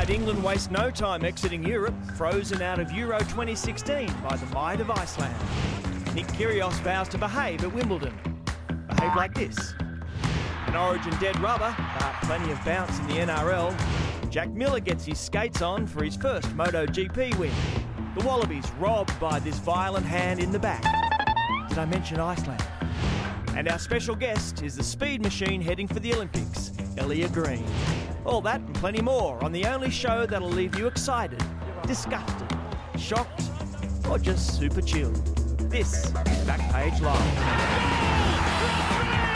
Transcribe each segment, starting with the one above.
Tonight, England waste no time exiting Europe, frozen out of Euro 2016 by the might of Iceland. Nick Kyrgios vows to behave at Wimbledon. Behave like this. An Origin dead rubber, but plenty of bounce in the NRL. Jack Miller gets his skates on for his first MotoGP win. The Wallabies robbed by this violent hand in the back. Did I mention Iceland? And our special guest is the speed machine heading for the Olympics, Ellia Green. All that and plenty more on the only show that'll leave you excited, disgusted, shocked, or just super chilled. This is Backpage Live.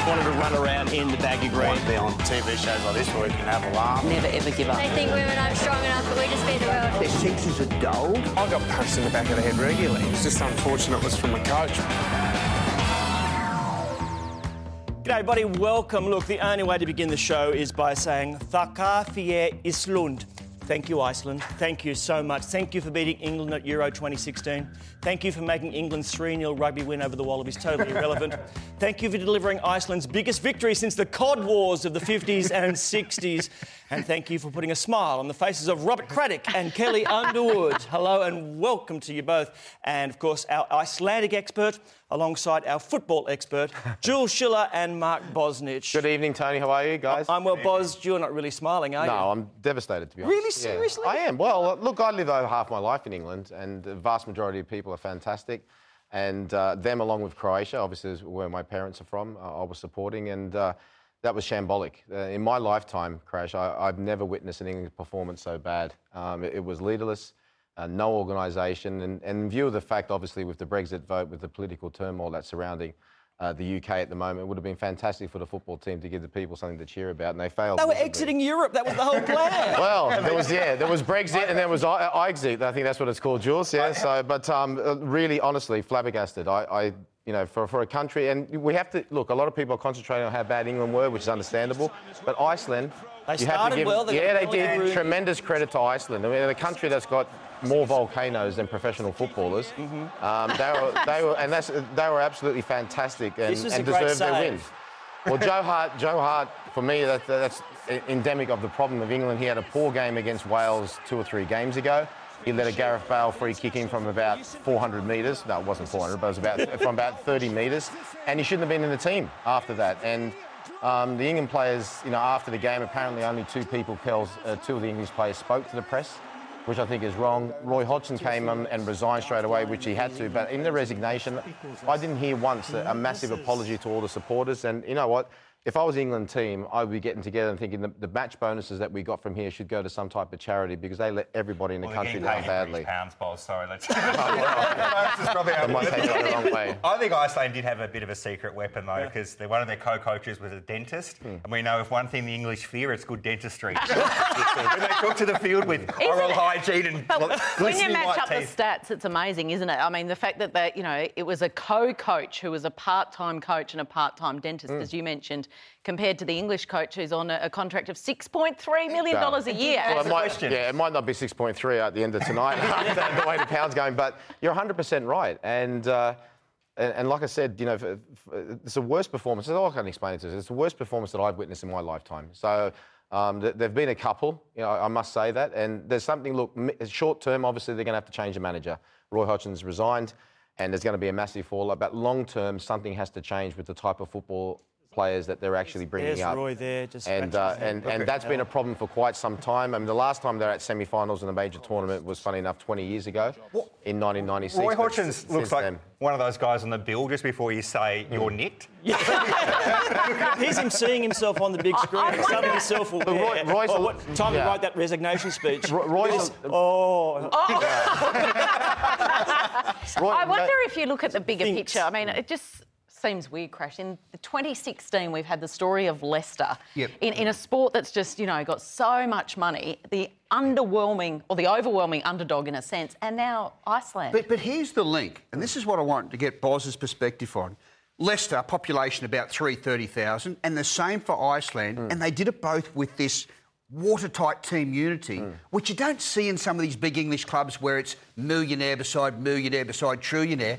wanted to run around in the baggy green. Want to be on TV shows like this where we can have a laugh. Never ever give up. They think women aren't strong enough, but we just beat the world. Their sexes are dulled. I got punched in the back of the head regularly. It's just unfortunate it was from a coach. G'day, everybody. Welcome. Look, the only way to begin the show is by saying Thakka fyrir Islund. Thank you, Iceland. Thank you so much. Thank you for beating England at Euro 2016. Thank you for making England's 3 0 rugby win over the Wallabies totally irrelevant. Thank you for delivering Iceland's biggest victory since the Cod Wars of the 50s and 60s. And thank you for putting a smile on the faces of Robert Craddock and Kelli Underwood. Hello and welcome to you both. And of course, our Icelandic expert alongside our football expert, Jules Schiller and Mark Bosnich. Good evening, Tony. How are you guys? I'm well, Bos. You're not really smiling, are you? No, I'm devastated to be honest. Really? Seriously? Yeah, I am. Well, look, I live over half my life in England, and the vast majority of people are fantastic. And uh, them, along with Croatia, obviously, is where my parents are from, uh, I was supporting, and uh, that was shambolic. Uh, in my lifetime, Crash, I, have never witnessed an English performance so bad. Um, it, it, was leaderless, uh, no organisation, and, and in view of the fact, obviously, with the Brexit vote, with the political turmoil that's surrounding uh, the UK at the moment. It would have been fantastic for the football team to give the people something to cheer about, and they failed. They were exiting Europe. That was the whole plan. well, there was yeah, there was Brexit, and there was I Exit. I think that's what it's called, Jules. Yeah. So, but um, uh, really, honestly, flabbergasted. I, I you know, for, for a country, and we have to look. A lot of people are concentrating on how bad England were, which is understandable. But Iceland, they you started have to give, well. They yeah, they did. Tremendous credit to Iceland. I mean, a country that's got more volcanoes than professional footballers. Mm-hmm. Um, they were, they were, and that's, they were absolutely fantastic and, and deserved their win. Well, Joe Hart, Joe Hart, for me, that, that's endemic of the problem of England. He had a poor game against Wales two or three games ago. He let a Gareth Bale free kick in from about 400 metres. No, it wasn't 400, but it was about from about 30 metres. And he shouldn't have been in the team after that. And um, the England players, you know, after the game, apparently only two people, Pels, uh, two of the English players spoke to the press which I think is wrong. Roy Hodgson came and resigned straight away, which he had to. But in the resignation, I didn't hear once a, a massive apology to all the supporters. And you know what? If I was the England team, I would be getting together and thinking the, the, match bonuses that we got from here should go to some type of charity because they let everybody in the well, country down badly. Pounds, Paul. Sorry, let's. oh, well. might take it the wrong way. I think Iceland did have a bit of a secret weapon though, because yeah. one of their co-coaches was a dentist, hmm. and we know if one thing the English fear, it's good dentistry. when they took to the field with Isn't oral it? hygiene and but when you match up teeth. the stats, it's amazing, isn't it? I mean, the fact that that you know it was a co-coach who was a part-time coach and a part-time dentist, mm. as you mentioned compared to the English coach who's on a, a contract of $6.3 million a year. Well, it might, yeah, it might not be 6.3 at the end of tonight, the way the pound's going, but you're 100% right. And, uh, and, and, like I said, you know, for, for, it's the worst performance. All I can't explain it is it's the worst performance that I've witnessed in my lifetime. So um, there've been a couple, you know, I must say that. And there's something, look, short term, obviously, they're going to have to change the manager. Roy Hodgson's resigned, and there's going to be a massive fallout. But long term, something has to change with the type of football players that they're actually bringing There's up. Roy there, just and uh, and and that's been a problem for quite some time. I mean, the last time they're at semi-finals in a major tournament was, funny enough, 20 years ago what? in 1996. Roy Hodgson looks like then. one of those guys on the bill just before you say you're hmm. nicked. Yeah. Here's him seeing himself on the big screen, suddenly himself aware. Roy, Roy's oh, what time yeah. to write that resignation speech? Roy's oh. oh. Roy, I wonder if you look at the bigger thinks. picture. I mean, it just seems weird, Crash. In 2016, we've had the story of Leicester. Yep. In, in a sport that's just, you know, got so much money, the underwhelming or the overwhelming underdog in a sense, and now Iceland. But, but here's the link, and this is what I want to get Boz's perspective on. Leicester, population about 330,000, and the same for Iceland, mm. and they did it both with this watertight team unity, mm. which you don't see in some of these big English clubs where it's millionaire beside millionaire beside trillionaire.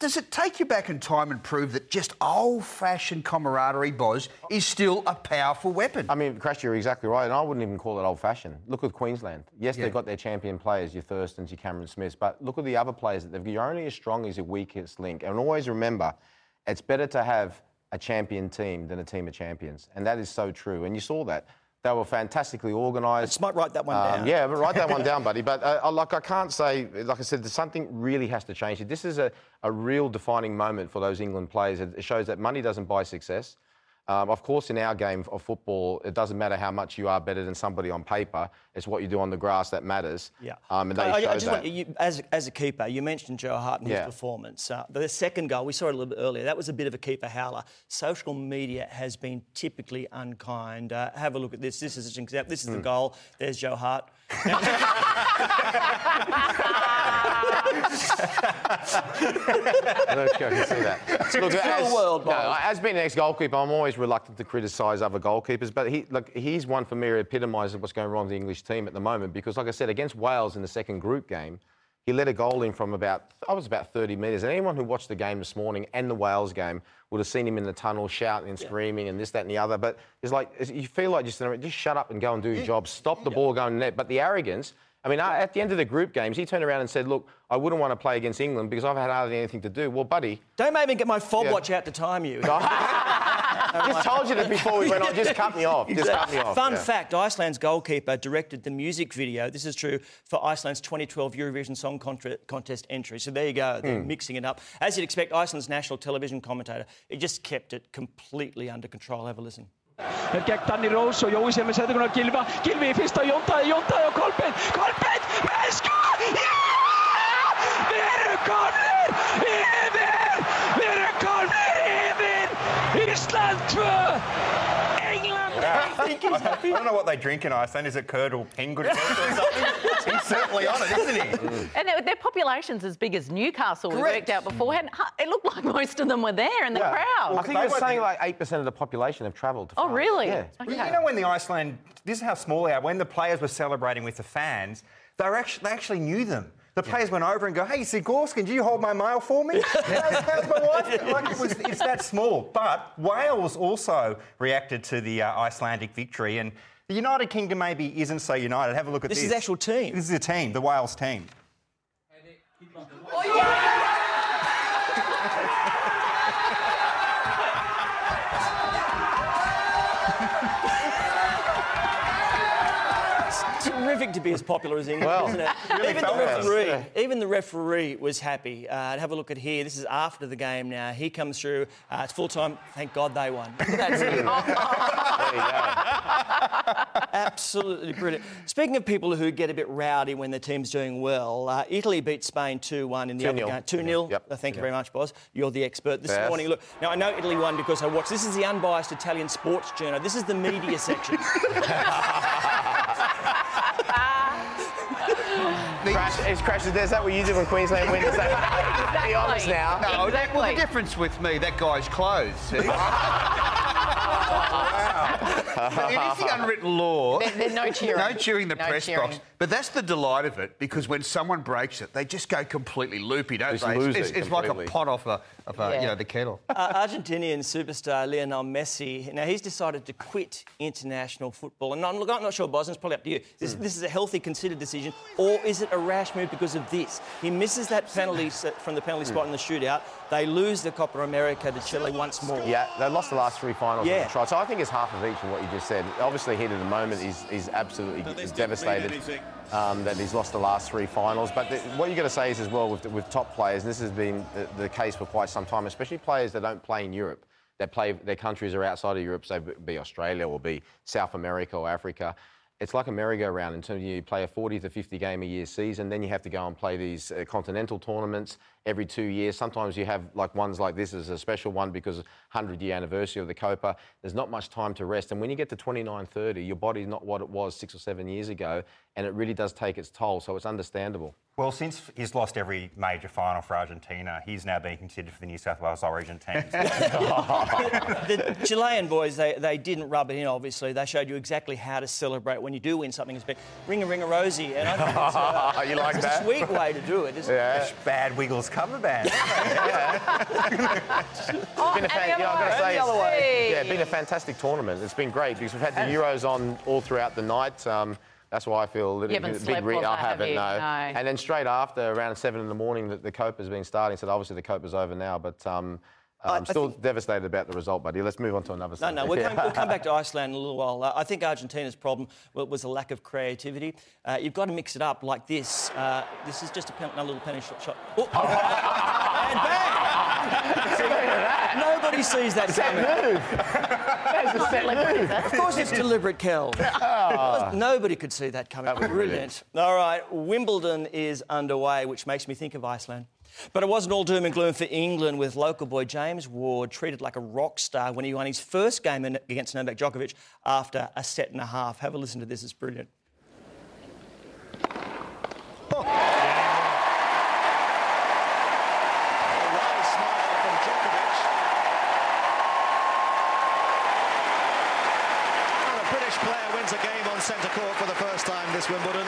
Does it take you back in time and prove that just old-fashioned camaraderie, Boz, is still a powerful weapon? I mean, Crash, you're exactly right, and I wouldn't even call it old-fashioned. Look at Queensland. Yes, yeah. they've got their champion players, your Thurstons, your Cameron Smiths, but look at the other players that they've. got. You're only as strong as your weakest link, and always remember, it's better to have a champion team than a team of champions, and that is so true. And you saw that. They were fantastically organised. Just might write that one um, down. Yeah, but write that one down, buddy. But uh, like I can't say, like I said, something really has to change. This is a, a real defining moment for those England players. It shows that money doesn't buy success. Um, of course, in our game of football, it doesn't matter how much you are better than somebody on paper. It's what you do on the grass that matters. Yeah. Um, and they I, I just that. Want, you, as, as a keeper, you mentioned Joe Hart and yeah. his performance. Uh, the second goal, we saw it a little bit earlier, that was a bit of a keeper howler. Social media has been typically unkind. Uh, have a look at this. This is an example. This is mm. the hmm. goal. There's Joe Hart. Let's go. see that. Look, as, world, no, as being an ex-goalkeeper, I'm always reluctant to criticise other goalkeepers, but he, look, he's one for me who epitomises what's going wrong with the English team at the moment. Because, like I said, against Wales in the second group game, he let a goal in from about, I was about 30 metres. And anyone who watched the game this morning and the Wales game would have seen him in the tunnel shouting and screaming yeah. and this, that, and the other. But it's like, you feel like just, just shut up and go and do your mm. job. Stop the ball going net. But the arrogance, I mean, at the end of the group games, he turned around and said, "Look, I wouldn't want to play against England because I've had hardly anything to do." Well, buddy, don't make me get my fob yeah. watch out to time you. just told you that before we went on. Just cut me off. Just cut me off. Fun yeah. fact: Iceland's goalkeeper directed the music video. This is true for Iceland's 2012 Eurovision Song Contest entry. So there you go. They're mm. mixing it up. As you'd expect, Iceland's national television commentator. It just kept it completely under control. Have a listen. Er gegn Danny Rose og Jói sem er setið á Gylfa. Gylfi í fyrsta, Jón Daði, Jóntaði og Kolbeinn. Kolbeinn með skor! Yfir! Ísland 2! I, I, don't know what they drink in Iceland. Is it Curdle Penguin or something? He's certainly on it, isn't he? Mm. And their, their population's as big as Newcastle. We worked out beforehand. It looked like most of them were there in the yeah. crowd. I think they're saying like eight percent of the population have travelled. To oh, really? Yeah. Okay. You know when the Iceland, this is how small they are. When the players were celebrating with the fans, they were actually they actually knew them. The players went over and go, "Hey, Sigorsky, do you hold my mail for me? how's, how's my wife?" Like it was, it's that small. But Wales also reacted to the uh, Icelandic victory, and the United Kingdom maybe isn't so united. Have a look at this. This is actual team. This is a team, the Wales team. Terrific to be as popular as England, well, isn't it? Really even the referee, yeah. even the referee was happy. Uh, have a look at here. This is after the game now. He comes through. Uh, it's full time. Thank God they won. That's it. Absolutely brilliant. Speaking of people who get a bit rowdy when their team's doing well, uh, Italy beat Spain 2 1 in the other game. 2 0. Yep. Uh, thank you very much, Boz. You're the expert this yes. morning. Look, now I know Italy won because I watched. This is the unbiased Italian sports journal. This is the media section. Crash, is Crash, is that what you do when Queensland wins? exactly. Be honest now. No, exactly. well, the difference with me, that guy's clothes. it is the unwritten law. There's no cheering. No cheering the no press cheering. box. But that's the delight of it because when someone breaks it, they just go completely loopy, don't just they? Lose it's, it it's like a pot off a, of a, yeah. you know, the kettle. Uh, Argentinian superstar Lionel Messi. Now he's decided to quit international football, and I'm, I'm not sure, Boston's probably up to you. This, mm. this, is a healthy, considered decision, or is it a rash move because of this? He misses that penalty from the penalty spot mm. in the shootout. They lose the Copa America to Chile once more. Yeah, they lost the last three finals. Yeah. So I think it's half of each in what you just said. Obviously, heat at the moment, he's, he's absolutely he's devastated um, that he's lost the last three finals. But the, what you've got to say is as well with, with top players, and this has been the, the, case for quite some time, especially players that don't play in Europe, that play their countries are outside of Europe, so be Australia or be South America or Africa it's like a merry-go-round in terms of you play a 40 to 50 game a year season, then you have to go and play these uh, continental tournaments every two years. Sometimes you have like ones like this as a special one because 100 year anniversary of the Copa. There's not much time to rest, and when you get to 29, 30, your body's not what it was six or seven years ago, and it really does take its toll. So it's understandable. Well, since he's lost every major final for Argentina, he's now being considered for the New South Wales Origin team. the Chilean boys, they, they didn't rub it in, obviously. They showed you exactly how to celebrate when you do win something. It's ring a ring a rosy. And I think it's, uh, you like it's that? a sweet way to do it, isn't yeah. it? Bad Wiggles cover band. Oh, been a fan- yeah, I've other got to say, And way. yeah, it's been a fantastic tournament. It's been great because we've had the Euros on all throughout the night. Um, that's why I feel a little You haven't bit big. well, I have haven't, you? no. No. And then straight after, around seven in the morning, the, the Copa's been starting. So obviously the Cope is over now, but. Um, I- I'm still think- devastated about the result, buddy. Let's move on to another side. No, no, we'll, Yeah. come, we'll come back to Iceland in a little while. Uh, I think Argentina's problem was a lack of creativity. Uh, you've got to mix it up like this. Uh, this is just a, pen, a little penny shot. shot. Oh, and bang! Nobody sees that coming. Of course, it's deliberate, Kel. Nobody could see that coming. was brilliant. All right, Wimbledon is underway, which makes me think of Iceland. But it wasn't all doom and gloom for England, with local boy James Ward treated like a rock star when he won his first game against Novak Djokovic after a set and a half. Have a listen to this; it's brilliant. wide smile from Djokovic. And a British player wins a game on centre court for the first time this Wimbledon.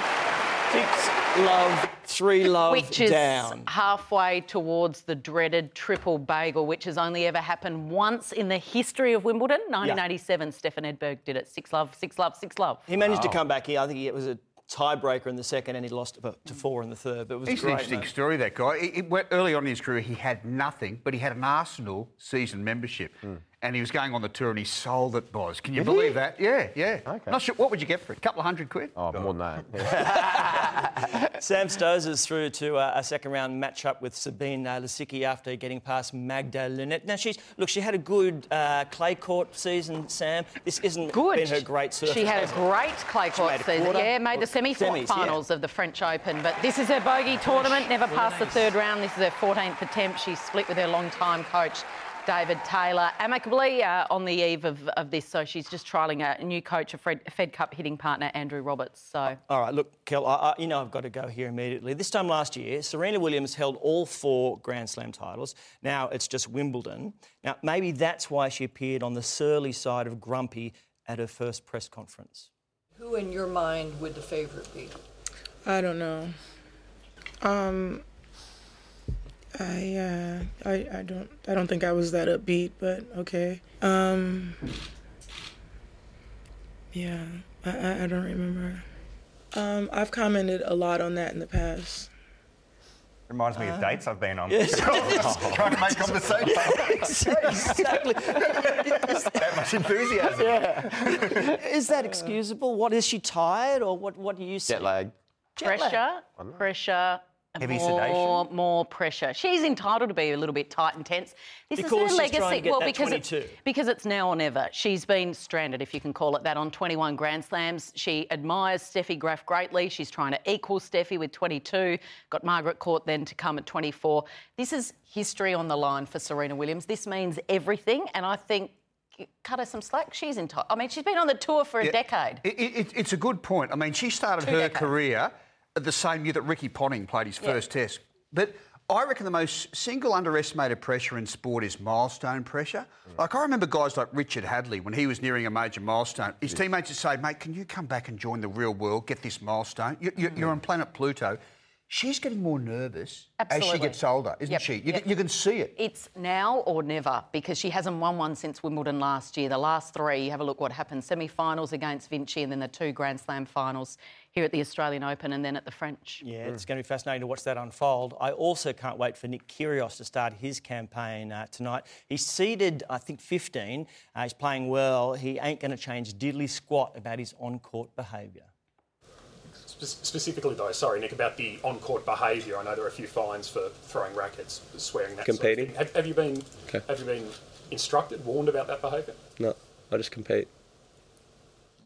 Six love, three love which is down. halfway towards the dreaded triple bagel, which has only ever happened once in the history of Wimbledon. 1987, Stefan Edberg did it. Six love, six love, six love. He managed to come back here. I think it was a tiebreaker in the second, and he lost to to four in the third. But it was He's great. an interesting mate. story, that guy. He, he went, early on in his career, he had nothing, but he had an Arsenal season membership. Hmm. And he was going on the tour and he sold it, Boz. Can you Did he? believe that? Yeah, yeah. Okay. Not sure. What would you get for it? A couple of hundred quid? Oh, more than that. Sam Stosur's through to uh, a second round matchup with Sabine uh, Lisicki after getting past Magda Linette. Now, she's look, she had a good uh, clay court season, Sam. This isn't Good. been her great surface. She had a great clay court season. quarter. Yeah, made the semi-finals semis, of the French Open. But this is her bogey tournament. Never passed the third round. This is her 14th attempt. She split with her long-time coach. David Taylor, amicably uh, on the eve of, of this, so she's just trialling a new coach, a Fred, Fed Cup hitting partner, Andrew Roberts. So All right, look, Kel, I, I, you know I've got to go here immediately. This time last year, Serena Williams held all four Grand Slam titles. Now it's just Wimbledon. Now, maybe that's why she appeared on the surly side of grumpy at her first press conference. Who in your mind would the favorite be? I don't know. Um, I, uh, I I don't I don't think I was that upbeat, but okay. Um, yeah, I, I, I don't remember. Um, I've commented a lot on that in the past. Reminds me of Uh, dates I've been on. yes. Trying to make conversation. exactly. that much enthusiasm. Is that excusable? What is she tired, or what? What do you see? Jet lag. Jet lag. pressure, pressure. and Heavy more, sedation? more pressure. She's entitled to be a little bit tight and tense. This Because is her legacy. well, because 22. It's, because it's now or never. She's been stranded, if you can call it that, on 21 Grand Slams. She admires Steffi Graf greatly. She's trying to equal Steffi with 22. Got Margaret Court then to come at 24. This is history on the line for Serena Williams. This means everything, and I think. Cut her some slack. She's entitled. I mean, she's been on the tour for a Yeah. decade. It, it, it's a good point. I mean, she started Two her decades. career the same year that Ricky Ponting played his Yeah. first test. But I reckon the most single underestimated pressure in sport is milestone pressure. Mm. Like, I remember guys like Richard Hadlee, when he was nearing a major milestone, his teammates would say, mate, can you come back and join the real world, get this milestone? You, you, mm. You're on planet Pluto. She's getting more nervous as she gets older, isn't Yep, she? You, yep. can, you can see it. It's now or never because she hasn't won one since Wimbledon last year. The last three, you have a look what happened semi finals against Vinci and then the two Grand Slam finals here at the Australian Open and then at the French. Yeah, it's going to be fascinating to watch that unfold. I also can't wait for Nick Kyrgios to start his campaign uh, tonight. He's seeded, I think, 15. Uh, he's playing well. He ain't going to change diddly squat about his on-court behaviour. Specifically, though, sorry, Nick, about the on-court behaviour. I know there are a few fines for throwing rackets, swearing that. Competing. Sort of thing. Have, have you been Okay. have you been instructed, warned about that behaviour? No, I just compete.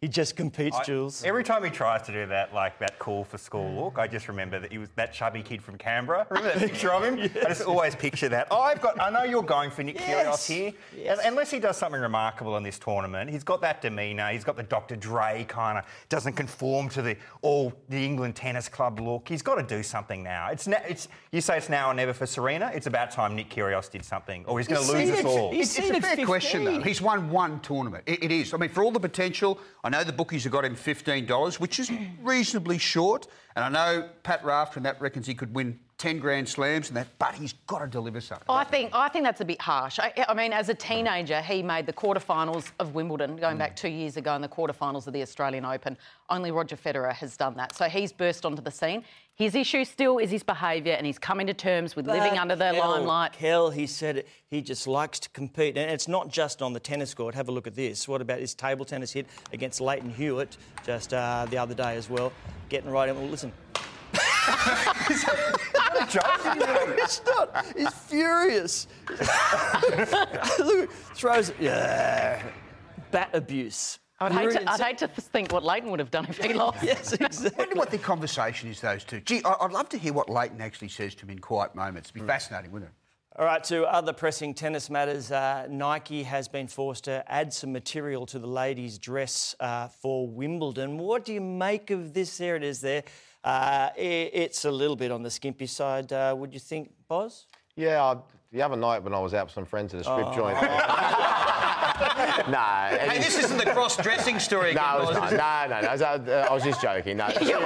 He just competes, I- Jules. Every time he tries to do that, like that cool for school look, I just remember that he was that chubby kid from Canberra. Remember that picture of him? I just always picture that. Oh, I've got. I know you're going for Nick Yes. Kyrgios here. Yes. Un- Unless he does something remarkable in this tournament, he's got that demeanour. He's got the Dr. Dre kind of doesn't conform to the all the England tennis club look. He's got to do something now. It's na- it's you say it's now or never for Serena. It's about time Nick Kyrgios did something, or he's going to lose us all. It's, it's a fair question, though. He's won one tournament. It, it is. I mean, for all the potential, I know the bookies have got him $15, which is reasonably short. And I know Pat Rafter and that reckons he could win 10 Grand Slams and that, but he's got to deliver something. I think I think that's a bit harsh. I, I mean, as a teenager, he made the quarterfinals of Wimbledon, going back two years ago, and the quarterfinals of the Australian Open. Only Roger Federer has done that. So he's burst onto the scene. His issue still is his behaviour, and he's coming to terms with living under the Kel- limelight. Kel, he said it, he just likes to compete. And it's not just on the tennis court. Have a look at this. What about his table tennis hit against Lleyton Hewitt just uh, the other day as well? Getting right in. Well, listen. What a joke. It's not. He's furious. Look, throws. Yeah. Bat abuse. I'd hate, to, I'd hate to think what Lleyton would have done if he lost. Yes, I exactly. wonder what the conversation is, those two. Gee, I- I'd love to hear what Lleyton actually says to him in quiet moments. It'd be fascinating, wouldn't it? All right, to other pressing tennis matters. Uh, Nike has been forced to add some material to the ladies' dress uh, for Wimbledon. What do you make of this? There it is there. Uh, i it's a little bit on the skimpy side, uh, would you think, Boz? Yeah, I, the other night when I was out with some friends at a strip Oh. joint. nah. Hey, this isn't the cross-dressing story No, again, it was not. No, no, no. I was, uh, I was just joking. No. You,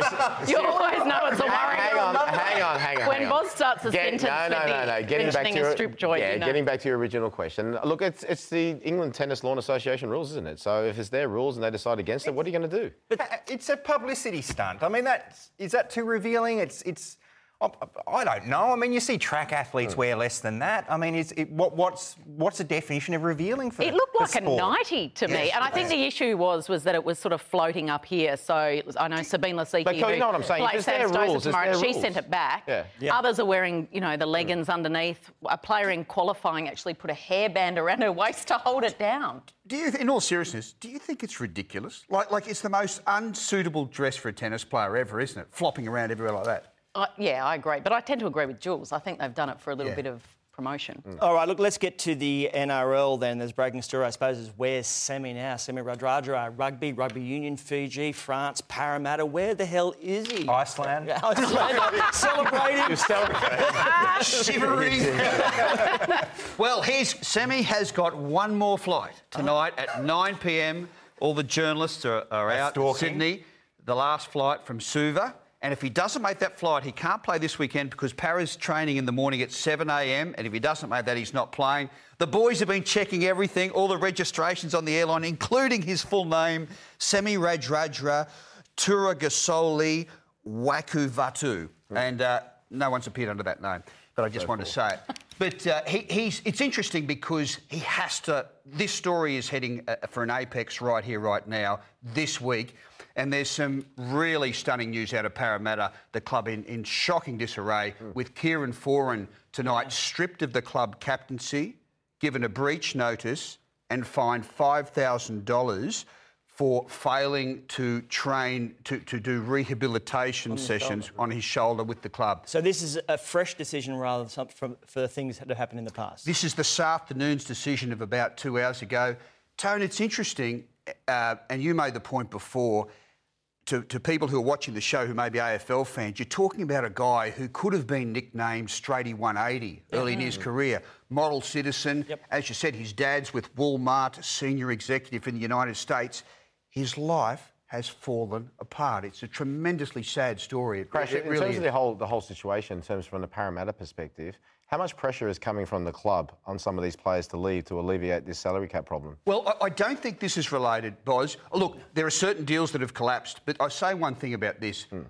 you always know it's a worry. Hang on, hang on, hang on. When hang. Boz starts a Get- sentence no, no, with no, no. the Getting back to your, a strip joint, yeah, you know. getting back to your original question. Look, it's it's the England Tennis Lawn Association rules, isn't it? So if it's their rules and they decide against it, what are you going to do? But it's a publicity stunt. I mean, that is that too revealing? It's it's. I- I don't know. I mean, you see track athletes hmm. wear less than that. I mean, is it, what, what's what's the definition of revealing for? It looked for like a sport? 90 to me, Yes, and I think does. the issue was was that it was sort of floating up here. So it was, I know Sabine Lisicki, But, Kel, you know what I'm saying? If plays it's Sam Stosur rules, tomorrow, their she rules. sent it back. Yeah. Yeah. Others are wearing, you know, the leggings hmm. underneath. A player in qualifying actually put a hairband around her waist to hold it down. Do you, in all seriousness, do you think it's ridiculous? Like, like it's the most unsuitable dress for a tennis player ever, isn't it? Flopping around everywhere like that. Uh, yeah, I agree, but I tend to agree with Jules. I think they've done it for a little Yeah. bit of promotion. All right, look, let's get to the NRL then. There's breaking story, I suppose, is where's Semi now? Semi Radradra, rugby, rugby union, Fiji, France, Parramatta. Where the hell is he? Iceland. Iceland, celebrating. Celebrating. Shivering. well, here's Semi has got one more flight tonight at 9 p.m. All the journalists are, are out in. Sydney. The last flight from Suva. And if he doesn't make that flight, he can't play this weekend because Para's training in the morning at 7 a.m. And if he doesn't make that, he's not playing. The boys have been checking everything, all the registrations on the airline, including his full name, Semi Radradra Turagasoli Wakuvatu. And uh, no one's appeared under that name, but I just wanted to say it. But uh, he, he's, it's interesting because he has to. This story is heading uh, for an apex right here, right now, this week. And there's some really stunning news out of Parramatta, the club in, in shocking disarray, with Kieran Foran tonight stripped of the club captaincy, given a breach notice, and fined $5,000 for failing to train, to, to do rehabilitation sessions on his shoulder with the club. So this is a fresh decision rather than something from, for things that have happened in the past. This is this afternoon's decision of about two hours ago. Tone, it's interesting, uh, and you made the point before to, to people who are watching the show who may be AFL fans, you're talking about a guy who could have been nicknamed Straighty 180 early in his mm. career. Model citizen. As you said, his dad's with Walmart, senior executive in the United States. His life has fallen apart. It's a tremendously sad story. It, Crash, it in really terms is. of the whole the whole situation, in terms from the Parramatta perspective, how much pressure is coming from the club on some of these players to leave to alleviate this salary cap problem? Well, I, don't think this is related, Boz. Look, there are certain deals that have collapsed, but I say one thing about this. Hmm.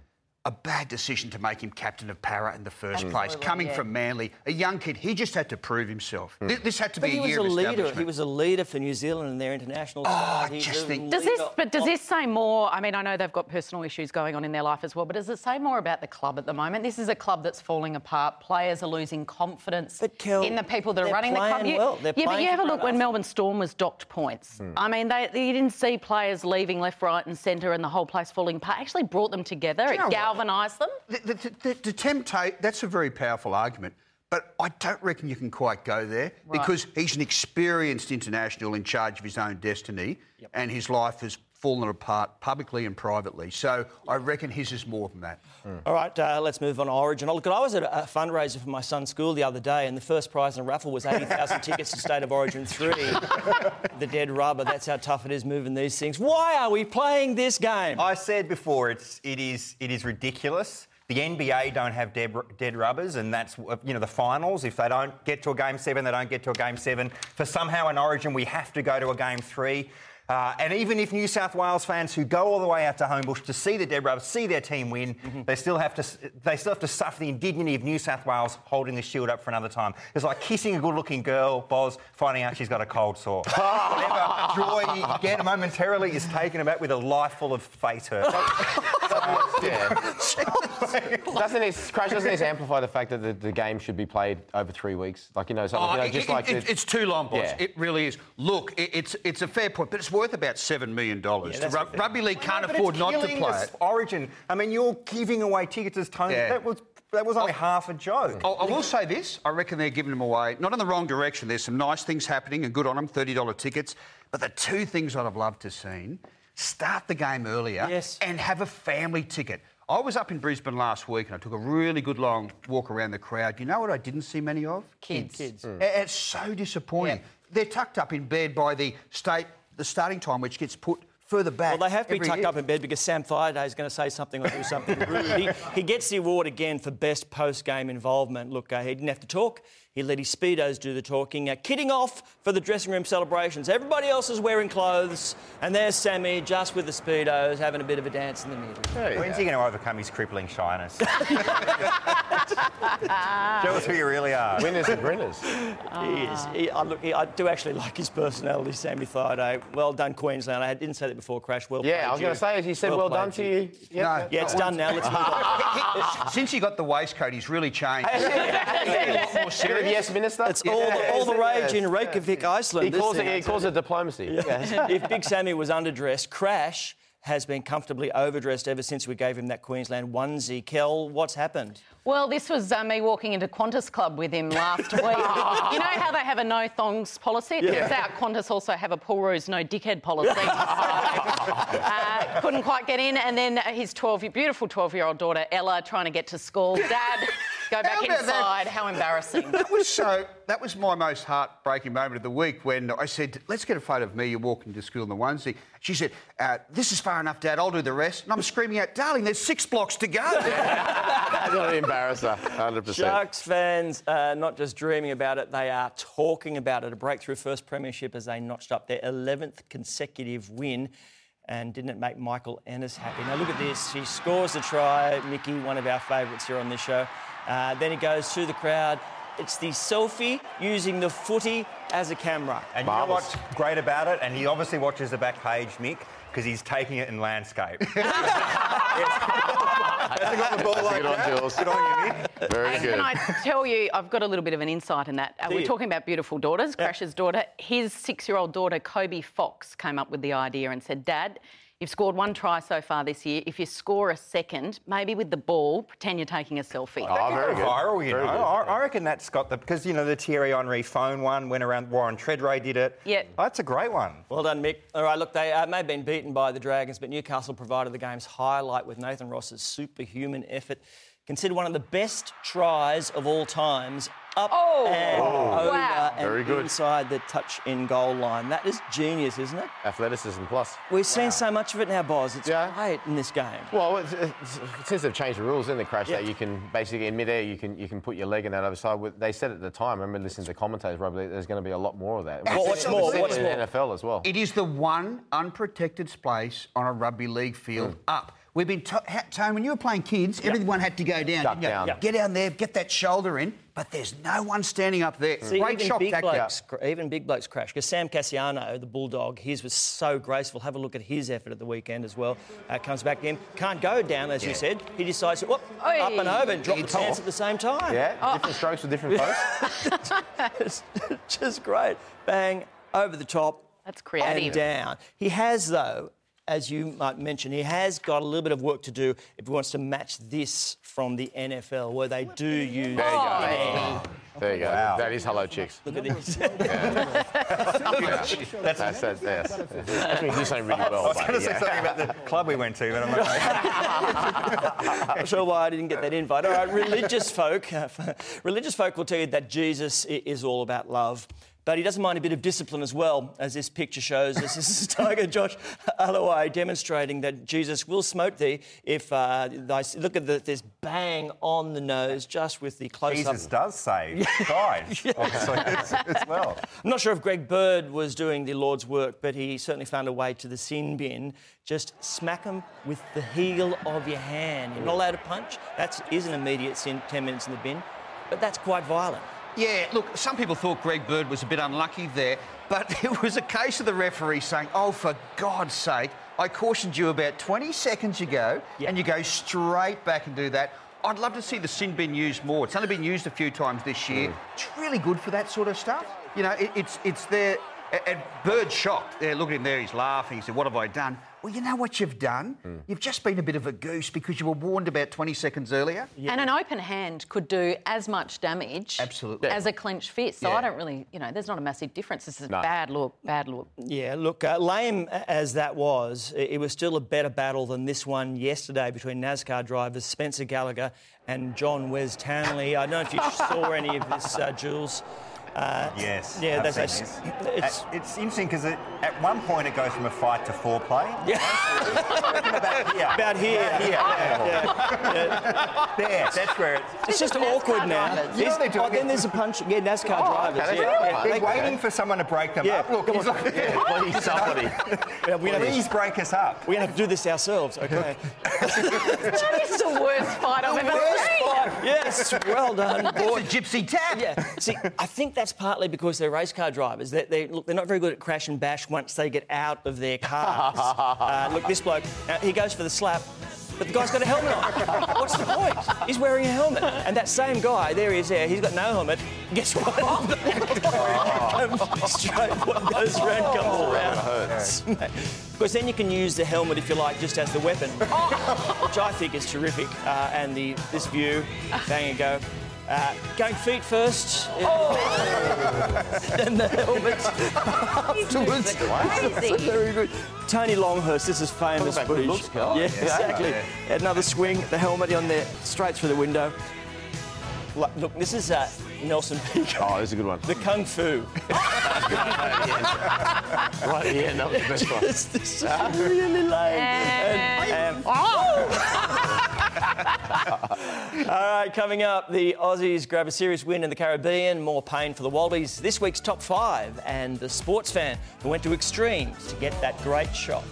A bad decision to make him captain of Para in the first mm. place. Coming yeah. from Manly, a young kid, he just had to prove himself. Mm. This, this had to But be he a was year a of leader. He was a leader for New Zealand and their international oh, side. I He's just think- Does this, but does this say more? I mean, I know they've got personal issues going on in their life as well, but does it say more about the club at the moment? This is a club that's falling apart. Players are losing confidence Kel, in the people that are they're running the club. playing You- well. They're yeah, but you have a look when. Melbourne Storm was docked points. Hmm. I mean, they, you didn't see players leaving left, right, and centre, and the whole place falling apart. Actually brought them together. you It know what? Galvanised them. The, the, the, the, the temptate, that's a very powerful argument. But I don't reckon you can quite go there because he's an experienced international in charge of his own destiny and his life has fallen apart publicly and privately. So I reckon his is more than that. All right, uh, let's move on to Origin. Oh, look, I was at a fundraiser for my son's school the other day, and the first prize in the raffle was 80,000 tickets to State of Origin 3. the dead rubber, that's how tough it is moving these things. Why are we playing this game? I said before, it's it is it is ridiculous. The NBA don't have dead, dead rubbers, and that's you know the finals. If they don't get to a game seven, they don't get to a game seven. For somehow in Origin, we have to go to a game three. Uh, and even if New South Wales fans who go all the way out to Homebush to see the Dead Rubbers, see their team win, mm-hmm. they still have to they still have to suffer the indignity of New South Wales holding the shield up for another time. It's like kissing a good-looking girl, Boz, finding out she's got a cold sore. Whatever joy you get momentarily is taken about with a life full of face hurt. yeah. doesn't this crash? Doesn't this amplify the fact that the, the, game should be played over three weeks? Like you know, something, oh, you know, just it, like it, it's too long, boss. Yeah. It really is. Look, it, it's it's a fair point, but it's worth about seven million dollars. Yeah, rugby league can't afford not to play it. Origin. I mean, you're giving away tickets as Tony. Yeah. That was that was only oh, half a joke. I, I will say this: I reckon they're giving them away, not in the wrong direction. There's some nice things happening, and good on them. Thirty-dollar tickets. But the two things I'd have loved to seen: start the game earlier, yes. and have a family ticket. I was up in Brisbane last week and I took a really good long walk around the crowd. You know what I didn't see many of? Kids. Kids. Mm. It's so disappointing. Yeah. They're tucked up in bed by the state, the starting time, which gets put further back. Well, they have to be tucked year. up in bed because Sam Thaiday is going to say something or do something rude. He, he, gets the award again for best post-game involvement. Look, uh, he didn't have to talk. He let his speedos do the talking, uh, kidding off for the dressing room celebrations. Everybody else is wearing clothes, and there's Sammy just with the speedos having a bit of a dance in the middle. When's he going to overcome his crippling shyness? Show us who you really are. Winners and grinners. He is. He, I, look, he, I do actually like his personality, Sammy Thaiday. Well done, Queensland. I didn't say that before, Crash. Well done. yeah, I was going to say, as you said, well, well done to you. Yeah, no, yeah it's done now. Let's move on. Since he got the waistcoat, he's really changed. he's a lot more serious yes, Minister. It's all, the, all the rage in Reykjavik, Iceland. He calls, it, he calls it diplomacy. Yeah. if Big Sammy was underdressed, Crash has been comfortably overdressed ever since we gave him that Queensland onesie. Kel, what's happened? Well, this was uh, me walking into Qantas Club with him last week. you know how they have a no thongs policy? It yeah. turns out Qantas also have a Paul Roos no dickhead policy. so, uh, couldn't quite get in. And then his 12, beautiful 12 year old daughter, Ella, trying to get to school. Dad, Go back inside. That? How embarrassing. That was so. That was my most heartbreaking moment of the week when I said, "Let's get a photo of me. You're walking to school in the onesie." She said, uh, "This is far enough, Dad. I'll do the rest." And I'm screaming out, "Darling, there's six blocks to go." Not an embarrasser, 100%. Sharks fans are not just dreaming about it; they are talking about it. A breakthrough first premiership as they notched up their 11th consecutive win and didn't it make Michael Ennis happy? Now look at this. He scores the try. Mickey, one of our favourites here on this show. Uh, then he goes through the crowd. It's the selfie using the footy as a camera. And Marvellous. you know what's great about it? And he obviously watches the back page, Mick, because he's taking it in landscape. yes. got the ball like good on, Jules. Good on you, Mick. Very good. Can I tell you, I've got a little bit of an insight in that. Uh, we're talking about beautiful daughters. Crash's daughter, his six-year-old daughter, Kobe Fox, came up with the idea and said, Dad, You've scored one try so far this year. If you score a second, maybe with the ball, pretend you're taking a selfie. Oh, very good. Viral, you very know. I, I, reckon that's got the because you know the Thierry Henry phone one went around. Warren Tredrea did it. Yeah, oh, that's a great one. Well done, Mick. All right, look, they uh, may have been beaten by the Dragons, but Newcastle provided the game's highlight with Nathan Ross's superhuman effort considered one of the best tries of all times. Up oh, and oh, over wow. and Very good. inside the touch in goal line. That is genius, isn't it? Athleticism plus. We've seen so much of it now, Boz. It's yeah. great in this game. Well, it's, it's, since they've changed the rules in the crash, yeah. that you can basically in midair you can you can put your leg in that other side. They said at the time. I remember listening to commentators. Probably there's going to be a lot more of that. Well, what's more? What's in more? NFL as well. It is the one unprotected space on a rugby league field mm. up. We've been t- Tone, when you were playing kids, yep. everyone had to go down. Duck down. Yep. Get down there, get that shoulder in, but there's no one standing up there. See, Great even big blokes, even big blokes crash. Because Sam Kasiano, the bulldog, his was so graceful. Have a look at his effort at the weekend as well. Uh, comes back in, can't go down as yeah. you said. He decides to whoop, up and over and drop the pants at the same time. Yeah, oh. different strokes for different folks. just great. Bang over the top. That's creative. And down. He has though as you might mention, he has got a little bit of work to do if he wants to match this from the NFL, where they do use. There you go. There you go. Wow. That is hello, chicks. Look at this. yeah. that's, that's, that's, yes. That's me do something really well. I was going to say yeah. something about the club we went to, but I'm not. I'm sure why I didn't get that invite. All right, religious folk, religious folk will tell you that Jesus is all about love. But he doesn't mind a bit of discipline as well, as this picture shows. This is Tiger Josh Aloiai demonstrating that Jesus will smote thee if uh, thy, look at the, this bang on the nose just with the close up. Jesus does say guys, obviously, as well. I'm not sure if Greg Bird was doing the Lord's work, but he certainly found a way to the sin bin. Just smack him with the heel of your hand. You're not allowed to punch. That is an immediate sin, 10 minutes in the bin, but that's quite violent. Yeah, look, some people thought Greg Bird was a bit unlucky there, but it was a case of the referee saying, oh, for God's sake, I cautioned you about 20 seconds ago, yeah. and you go straight back and do that. I'd love to see the sin bin used more. It's only been used a few times this year. Mm. It's really good for that sort of stuff. You know, it, it's it's there. And Bird's shocked. There, look at him there. He's laughing. He said, "What have I done?" Well, you know what you've done? Mm. You've just been a bit of a goose because you were warned about 20 seconds earlier. Yeah. And an open hand could do as much damage Absolutely. as a clenched fist. So yeah. I don't really, you know, there's not a massive difference. This is no. bad look, bad look. Yeah, look, uh, lame as that was, it was still a better battle than this one yesterday between NASCAR drivers Spencer Gallagher and John Wes Townley. I don't know if you saw any of this, uh, Jules. Uh, yes. Yeah, that's it's, it's, it's interesting because it, at one point it goes from a fight to foreplay. Yeah. about here. About here. About here. Yeah. Yeah. yeah. There. That's where it's. It's just awkward now. You know oh, then there's a punch. Yeah, NASCAR oh, drivers. Okay. Yeah. They're waiting for someone to break them up. Look, he's like, please somebody. yeah, we please break us up. We're going to have to do this ourselves. Okay. that is the worst fight I've ever seen. Yes. Well done. It's a gypsy tap. Yeah. See, I think that that's partly because they're race car drivers. They, they, look, they're not very good at crash and bash once they get out of their cars. uh, look, this bloke, uh, he goes for the slap. But the guy's got a helmet on. What's the point? He's wearing a helmet. And that same guy, there he is there, he's got no helmet. Guess what? Straight what goes around comes around. Because then you can use the helmet, if you like, just as the weapon, which I think is terrific. Uh, and the this view, bang and go. Uh, going feet first. Oh. then the helmet afterwards. Crazy. very good. Tony Longhurst, this is famous footage. Looks, yeah, yeah, exactly. Yeah. Another swing, the helmet on there, straight through the window. Look, this is uh, Nelson Piquet. Oh, this is a good one. The Kung Fu. right, yeah, that was the best one. this, this is really lame. And, and, um, oh! All right, coming up, the Aussies grab a serious win in the Caribbean, more pain for the Wallabies. This week's top five, and the sports fan who went to extremes to get that great shot.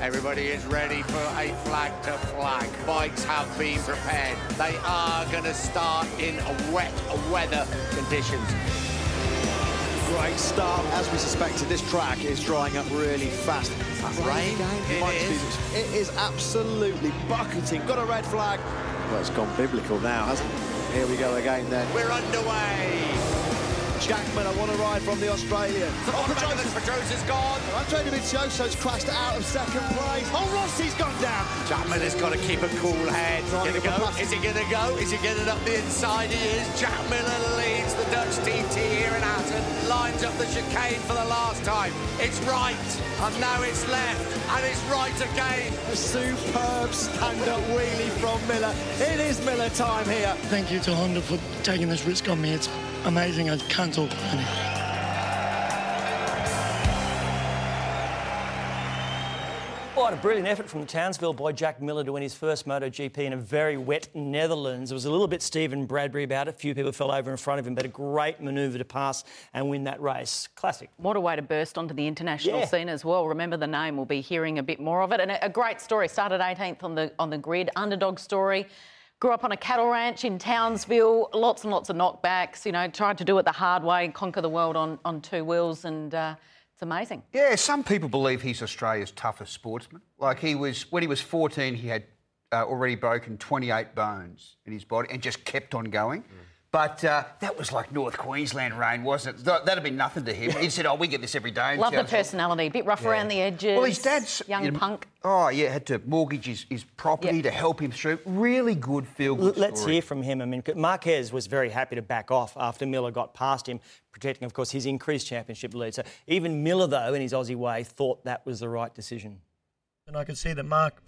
Everybody is ready for a flag to flag. Bikes have been prepared. They are going to start in wet weather conditions great start. As we suspected, this track is drying up really fast. rain? It is. It is absolutely bucketing. Got a red flag. Well, it's gone biblical now, hasn't it? Here we go again then. We're underway. Jackman, I want to ride from the Australian. Oh, Pedrosa's gone. Andrea Dovizioso's crashed out of second place. Oh, Rossi's gone down. Jackman has got to keep a cool head. Is he go? Is he going to go? Is he getting up the inside? He is. Jack Miller leads the Dutch TT here in Assen. Lines up the chicane for the last time. It's right, and now it's left, and it's right again. A superb stand-up wheelie from Miller. It is Miller time here. Thank you to Honda for taking this risk on me. It's amazing. I can't talk. What a brilliant effort from the Townsville boy Jack Miller to win his first MotoGP in a very wet Netherlands. It was a little bit Steven Bradbury about it. A few people fell over in front of him, but a great manoeuvre to pass and win that race. Classic. What a way to burst onto the international yeah. scene as well. Remember the name. We'll be hearing a bit more of it. And a great story. Started 18th on the on the grid. Underdog story. Grew up on a cattle ranch in Townsville, lots and lots of knockbacks, you know, tried to do it the hard way, conquer the world on, on two wheels, and uh, it's amazing. Yeah, some people believe he's Australia's toughest sportsman. Like he was, when he was 14, he had uh, already broken 28 bones in his body and just kept on going. Mm. But uh, that was like North Queensland rain, wasn't it? That'd have been nothing to him. He said, "Oh, we get this every day." Love the personality, a bit rough yeah. around the edges. Well, his dad's young you know, punk. Oh yeah, had to mortgage his, his property yep. to help him through. Really good feel good. Let's hear from him. I mean, Marquez was very happy to back off after Miller got past him, protecting, of course, his increased championship lead. So even Miller, though, in his Aussie way, thought that was the right decision. And I could see that Marc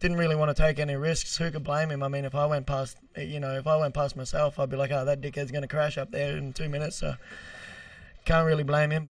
didn't really want to take any risks. Who could blame him? I mean, if I went past, you know, if I went past myself, I'd be like, oh, that dickhead's going to crash up there in two minutes. So can't really blame him.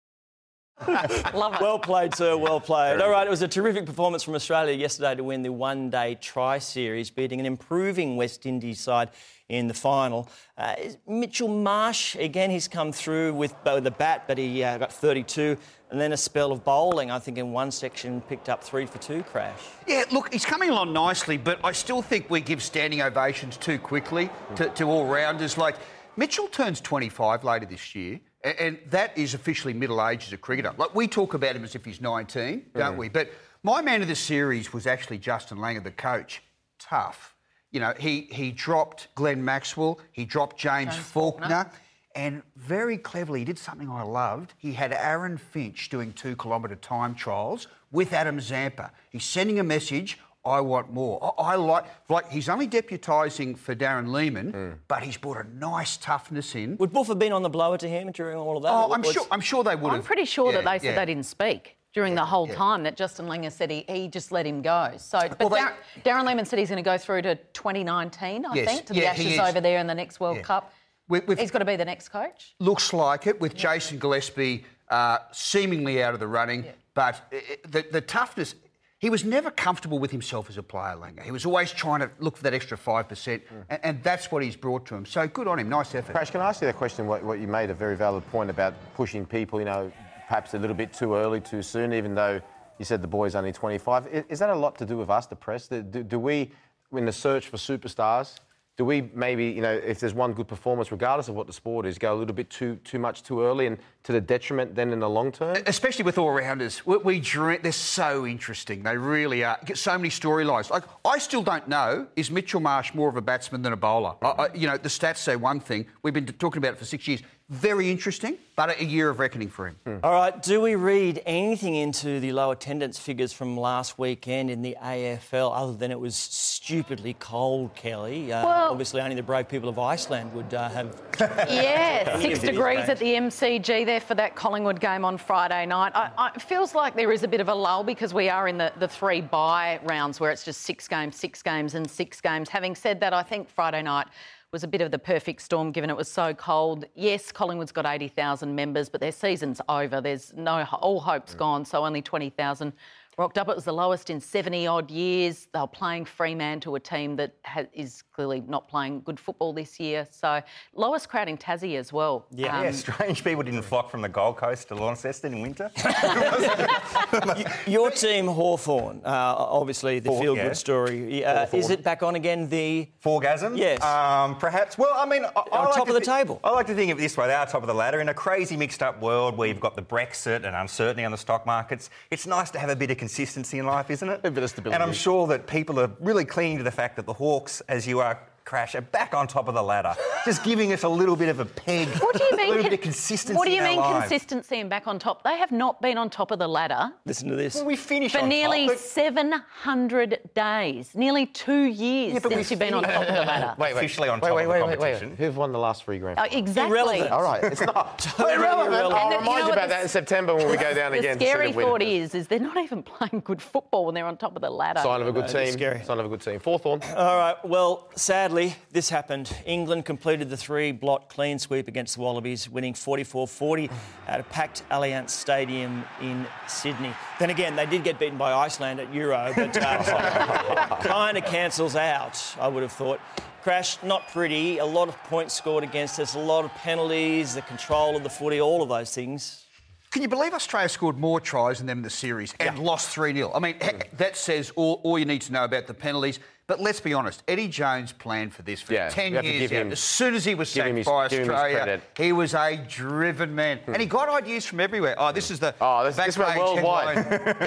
Love it. Well played, sir. Well played. All right, it was a terrific performance from Australia yesterday to win the one day tri series, beating an improving West Indies side in the final. Uh, Mitchell Marsh, again, he's come through with, with the bat, but he uh, got 32. And then a spell of bowling, I think in one section picked up three for two crash. Yeah, look, he's coming along nicely, but I still think we give standing ovations too quickly to, to all rounders. Like, Mitchell turns 25 later this year. And that is officially middle age as a cricketer. Like, we talk about him as if he's 19, don't Mm. we? But my man of the series was actually Justin Langer, the coach. Tough. You know, he, he dropped Glenn Maxwell, he dropped James, James Faulkner, Faulkner. and very cleverly, he did something I loved. He had Aaron Finch doing two kilometre time trials with Adam Zampa. He's sending a message. I want more. I, I like like he's only deputising for Darren Lehmann, but he's brought a nice toughness in. Would Buff have been on the blower to him during all of that? Oh, I'm Was- sure. I'm sure they would. I'm pretty sure that Yeah, they said yeah. they didn't speak during the whole yeah. time that Justin Langer said he, he just let him go. So, but Well, they- Darren, Darren Lehmann said he's going to go through to 2019, I Yes, think, to the yeah, he Ashes over there in the next World Yeah. Cup. With- with- he's got to be the next coach. Looks like it with Jason Gillespie uh, seemingly out of the running, but uh, the, the toughness. He was never comfortable with himself as a player, Langer. He was always trying to look for that extra five percent, and, and that's what he's brought to him. So good on him. Nice effort. Crash, can I ask you that question? What, what you made a very valid point about pushing people, you know, perhaps a little bit too early, too soon, even though you said the boy's only 25. I- Is that a lot to do with us, the press? Do, do we, in the search for superstars, do we maybe, you know, if there's one good performance, regardless of what the sport is, go a little bit too too much too early and to the detriment then in the long term? Especially with all rounders, we, we they're so interesting. They really are. Get so many storylines. Like I still don't know: is Mitchell Marsh more of a batsman than a bowler? I, I, you know, the stats say one thing. We've been talking about it for six years. Very interesting, but a year of reckoning for him. All right, do we read anything into the low attendance figures from last weekend in the AFL other than it was stupidly cold, Kelli? Uh, Well- obviously, only the brave people of Iceland would uh, have. Yeah, six degrees at the MCG there for that Collingwood game on Friday night. I, I, it feels like there is a bit of a lull because we are in the, the three bye rounds where it's just six games, six games, and six games. Having said that, I think Friday night was a bit of the perfect storm given it was so cold. Yes, Collingwood's got 80,000 members, but their season's over. There's no, all hope's gone, so only 20,000 rocked up. It was the lowest in 70 odd years. They were playing Fremantle, to a team that ha- is clearly not playing good football this year. So lowest crowd in Tassie as well. Yeah, Um, yeah, strange people didn't flock from the Gold Coast to Launceston in winter. Your team, Hawthorn, uh, obviously the feel good yeah. story. Uh, is it back on again? The Forgasm? Yes. Um, perhaps. Well, I mean, I, I On like top to of the thi- table. I like to think of it this way: they are top of the ladder in a crazy, mixed-up world where you've got the Brexit and uncertainty on the stock markets. It's nice to have a bit of consistency in life, isn't it? A bit of stability. And I'm sure that people are really clinging to the fact that the Hawks, as you are. Crash are back on top of the ladder, just giving us a little bit of a peg. What do you a mean? little bit of consistency. What do you in mean consistency and back on top? They have not been on top of the ladder Listen to this. Well, we finished for on nearly top, but- 700 days, nearly two years Yeah, but since we you've been on top of the ladder. Wait, wait. Officially on wait, top wait, of the wait, wait, wait. Who've won the last three grand Oh, finals? exactly. Irrelevant. All right, it's not Totally irrelevant. irrelevant. I'll And remind you you, about what that in September when we go down The again. to see scary the winner. thought is, is they're not even playing good football when they're on top of the ladder. Sign of a good it's team. scary. Sign of a good team. Hawthorn. All right. Well, sadly, this happened. England completed the three-blot clean sweep against the Wallabies, winning 44-40 at a packed Allianz Stadium in Sydney. Then again, they did get beaten by Iceland at Euro, but uh, kind of cancels out. I would have thought. Crash, not pretty. A lot of points scored against us. A lot of penalties. The control of the footy. All of those things. Can you believe Australia scored more tries than them in the series and lost 3 0? I mean, that says all, all you need to know about the penalties. But let's be honest, Eddie Jones planned for this for Yeah, 10 you have to years. him- as soon as he was sacked his- by give him his Australia, he was a driven man. And he got ideas from everywhere. Oh, this hmm. is the Oh, this- this went back worldwide.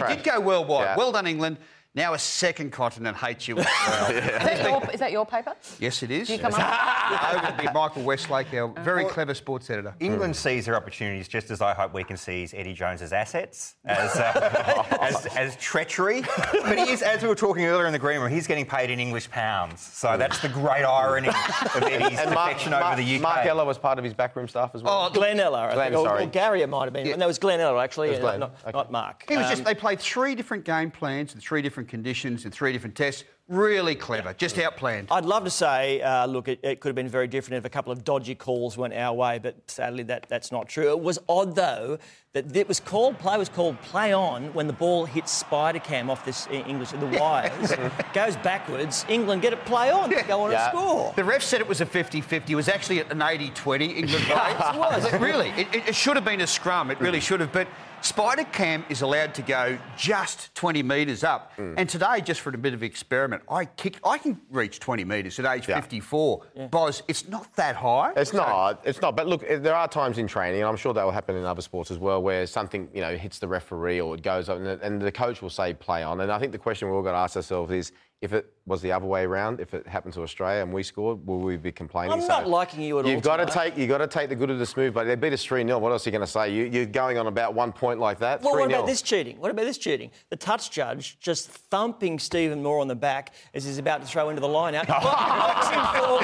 he did go worldwide. Yeah. Well done, England. Now a second continent hates you as well. Is, that your, is that your paper? Yes, it is. Do you come No, up? it would be Michael Westlake, our very clever sports editor. England sees their opportunities just as I hope we can seize Eddie Jones's assets as, uh, as, as treachery. But he is, as we were talking earlier in the green room, he's getting paid in English pounds. So that's the great irony of Eddie's And Mark, over Mark, the UK. Mark Ella was part of his backroom staff as well. Oh, Glen Ella, Glenn, think. Or- sorry. Or, Gary, it might have been. No, it was Glen Ella, actually. It was uh, Glenn. Not, Okay. not Mark. He was Um, just, they played three different game plans in three different different conditions in three different tests. Really clever, just outplanned. I'd love to say, uh, look, it, it, could have been very different if a couple of dodgy calls went our way, but sadly that, that's not true. It was odd, though, that it was called, play was called play on when the ball hits Spider Cam off this English, the wires, goes backwards, England get a play on, yeah. go on yeah. and score. The ref said it was a 50-50. It was actually an 80-20 England it was. really, it, it, should have been a scrum. It really should have, but Spider Cam is allowed to go just 20 metres up. Mm. And today, just for a bit of experiment, I kick. I can reach 20 metres at age yeah. 54. Yeah. Boz, it's not that high. It's so. not. It's not. But look, there are times in training, and I'm sure that will happen in other sports as well, where something you know hits the referee or it goes up, and the, and the coach will say play on. And I think the question we've all got to ask ourselves is if it was the other way around, if it happened to Australia and we scored, will we be complaining? I'm not liking you at all. You've got to take you got to take the good of the smooth, but they beat us three 0 What else are you going to say? You, are going on about one point like that. Well, what about this cheating? What about this cheating? The touch judge just thumping Stephen Moore on the back as he's about to throw into the line out. knocks him forward,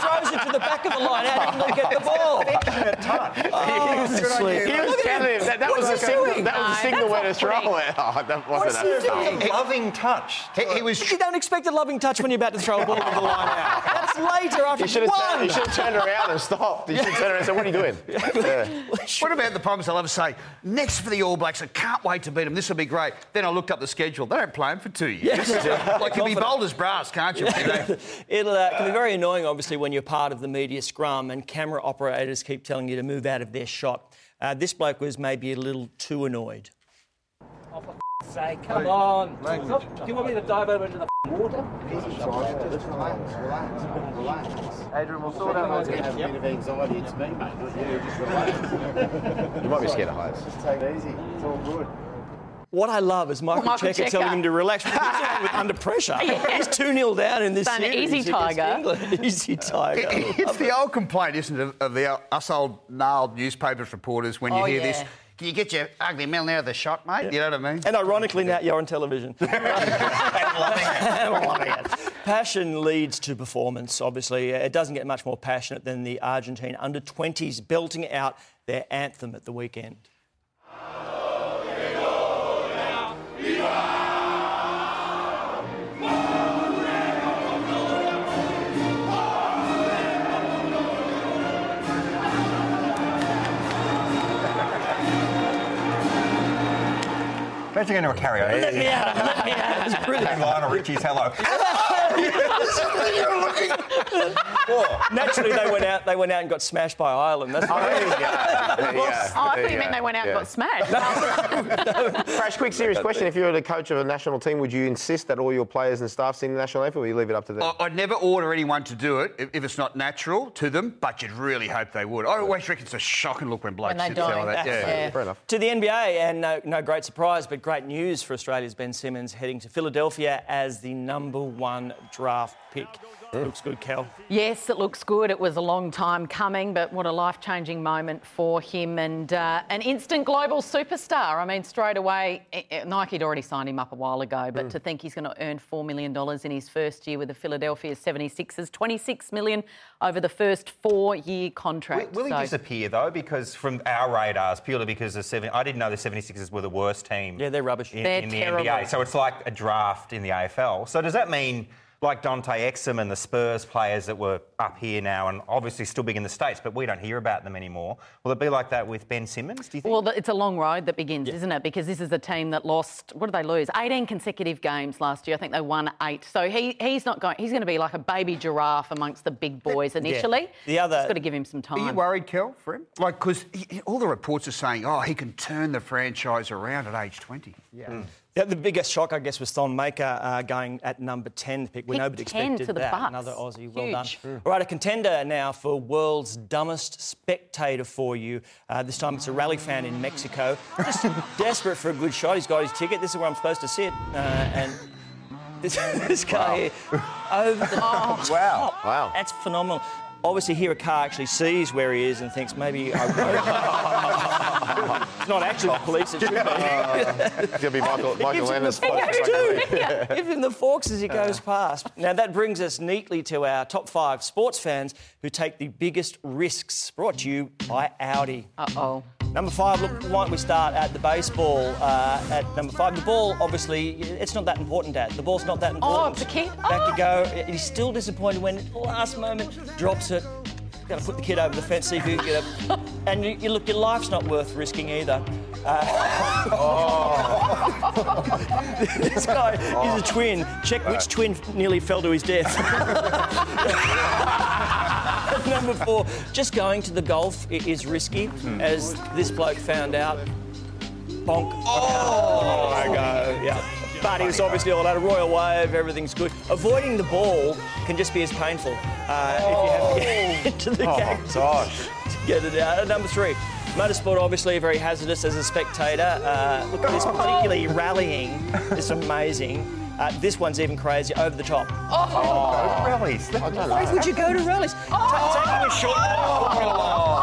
throws it to the back of the line out, and get the ball. touch. Oh, he was asleep. He was telling him that, that was a signal. That was a signal where to throw it. Oh, that wasn't a loving touch. He, was. You don't expect a loving touch when you're about to throw a ball into the line out. That's later after you one. He should have turned around and stopped. You should have turned around and said, what are you doing? Yeah. What about the problems? I love to say, next for the All Blacks, I can't wait to beat them. This will be great. Then I looked up the schedule. They don't play them for two years. Yeah. like, you'll be bold as brass, can't you? It'll uh, can be very annoying, obviously, when you're part of the media scrum and camera operators keep telling you to move out of their shot. Uh, this bloke was maybe a little too annoyed. Sake, come on. Do you want me to dive over into the water? Easy, Just relax, relax, relax. Adrian, we'll sort out what's going to have a bit of anxiety. It's me, mate, not you. Just relax. you might be scared of heights. Just take it easy. It's all good. What I love is Michael, Michael Cheika, Cheika telling him to relax. under pressure. yeah. He's 2 0 down in this Done series. Easy tiger. easy tiger. it's the old complaint, isn't it, of the, us old gnarled newspapers reporters when you oh, hear yeah. this can you get your ugly out of the shot, mate? Yeah. You know what I mean? And ironically, now you're on television. Passion leads to performance, obviously. It doesn't get much more passionate than the Argentine under 20s belting out their anthem at the weekend. Imagine going to a karaoke. Let me out. Let me out. It's brilliant. Lionel Richie's hello. Naturally, they went out. They went out and got smashed by Ireland. That's oh, there you go. There you go. Oh, I thought you meant they went out yeah. and got smashed. no. no. Crash, quick, serious question. If you were the coach of a national team, would you insist that all your players and staff sing the national anthem, or you leave it up to them? I'd never order anyone to do it if it's not natural to them, but you'd really hope they would. I always reckon it's a shocking look when blokes when sit like that. Yeah. yeah. Fair enough. To the NBA, and no, no great surprise, but great news for Australia's Ben Simmons heading to Philadelphia as the number one draft pick. Mm. Looks good, Kel. Yes, it looks good. It was a long time coming, but what a life changing moment for him and uh, an instant global superstar. I mean, straight away, Nike had already signed him up a while ago, but mm. to think he's going to earn $4 million in his first year with the Philadelphia 76ers, 26 million over the first four year contract. Will, will so. he disappear, though? Because from our radars, purely because the seven, I didn't know the 76ers were the worst team. Yeah, they're rubbish. In, they're in the terrible. NBA. So it's like a draft in the AFL. So does that mean like Dante Exum and the Spurs players that were up here now and obviously still big in the States, but we don't hear about them anymore. Will it be like that with Ben Simmons, do you think? Well, it's a long road that begins, yeah. isn't it? Because this is a team that lost, what did they lose? 18 consecutive games last year. I think they won eight. So he, he's not going, he's going to be like a baby giraffe amongst the big boys initially. Yeah. The other. Just got to give him some time. Are you worried, Kel, for him? Like, because all the reports are saying, oh, he can turn the franchise around at age 20. Yeah. Mm. The, the, biggest shock, I guess, was Thon Maker uh, going at number 10 pick. We nobody expected that. Bucks. Another Aussie. Huge. Well done. Mm. All right, a contender now for world's dumbest spectator for you. Uh, this time it's a rally fan in Mexico. Just desperate for a good shot. He's got his ticket. This is where I'm supposed to sit. Uh, and this, this guy wow. here, over the oh, Wow. Top. Wow. That's phenomenal obviously here a car actually sees where he is and thinks maybe I it's not actually the police, it should be. Uh, it's going to be Michael, Michael Landis. Give him the forks as he goes past. Now that brings us neatly to our top five sports fans who take the biggest risks, brought to you by Audi. Uh-oh. Number five, look, why don't we start at the baseball uh, at number five? The ball, obviously, it's not that important, Dad. The ball's not that important. Oh, important. the kid. Back you go. He's still disappointed when, at the last moment, drops it. Got to put the kid over the fence, see if you can get it. And you, you look, your life's not worth risking either. Uh, this guy is a twin. Check which twin nearly fell to his death. Number four, just going to the golf is risky, as this bloke found out. Bonk. Oh, I go. Yeah. But he was obviously all out of royal wave. Everything's good. Avoiding the ball can just be as painful uh, if you have to get into the Oh, game gosh. to get it out. And number three, motorsport obviously very hazardous as a spectator. Uh, look, at this particularly rallying is amazing. Uh, this one's even crazier, over the top. Oh, rallies. Why would you go to rallies? Ta- taking a short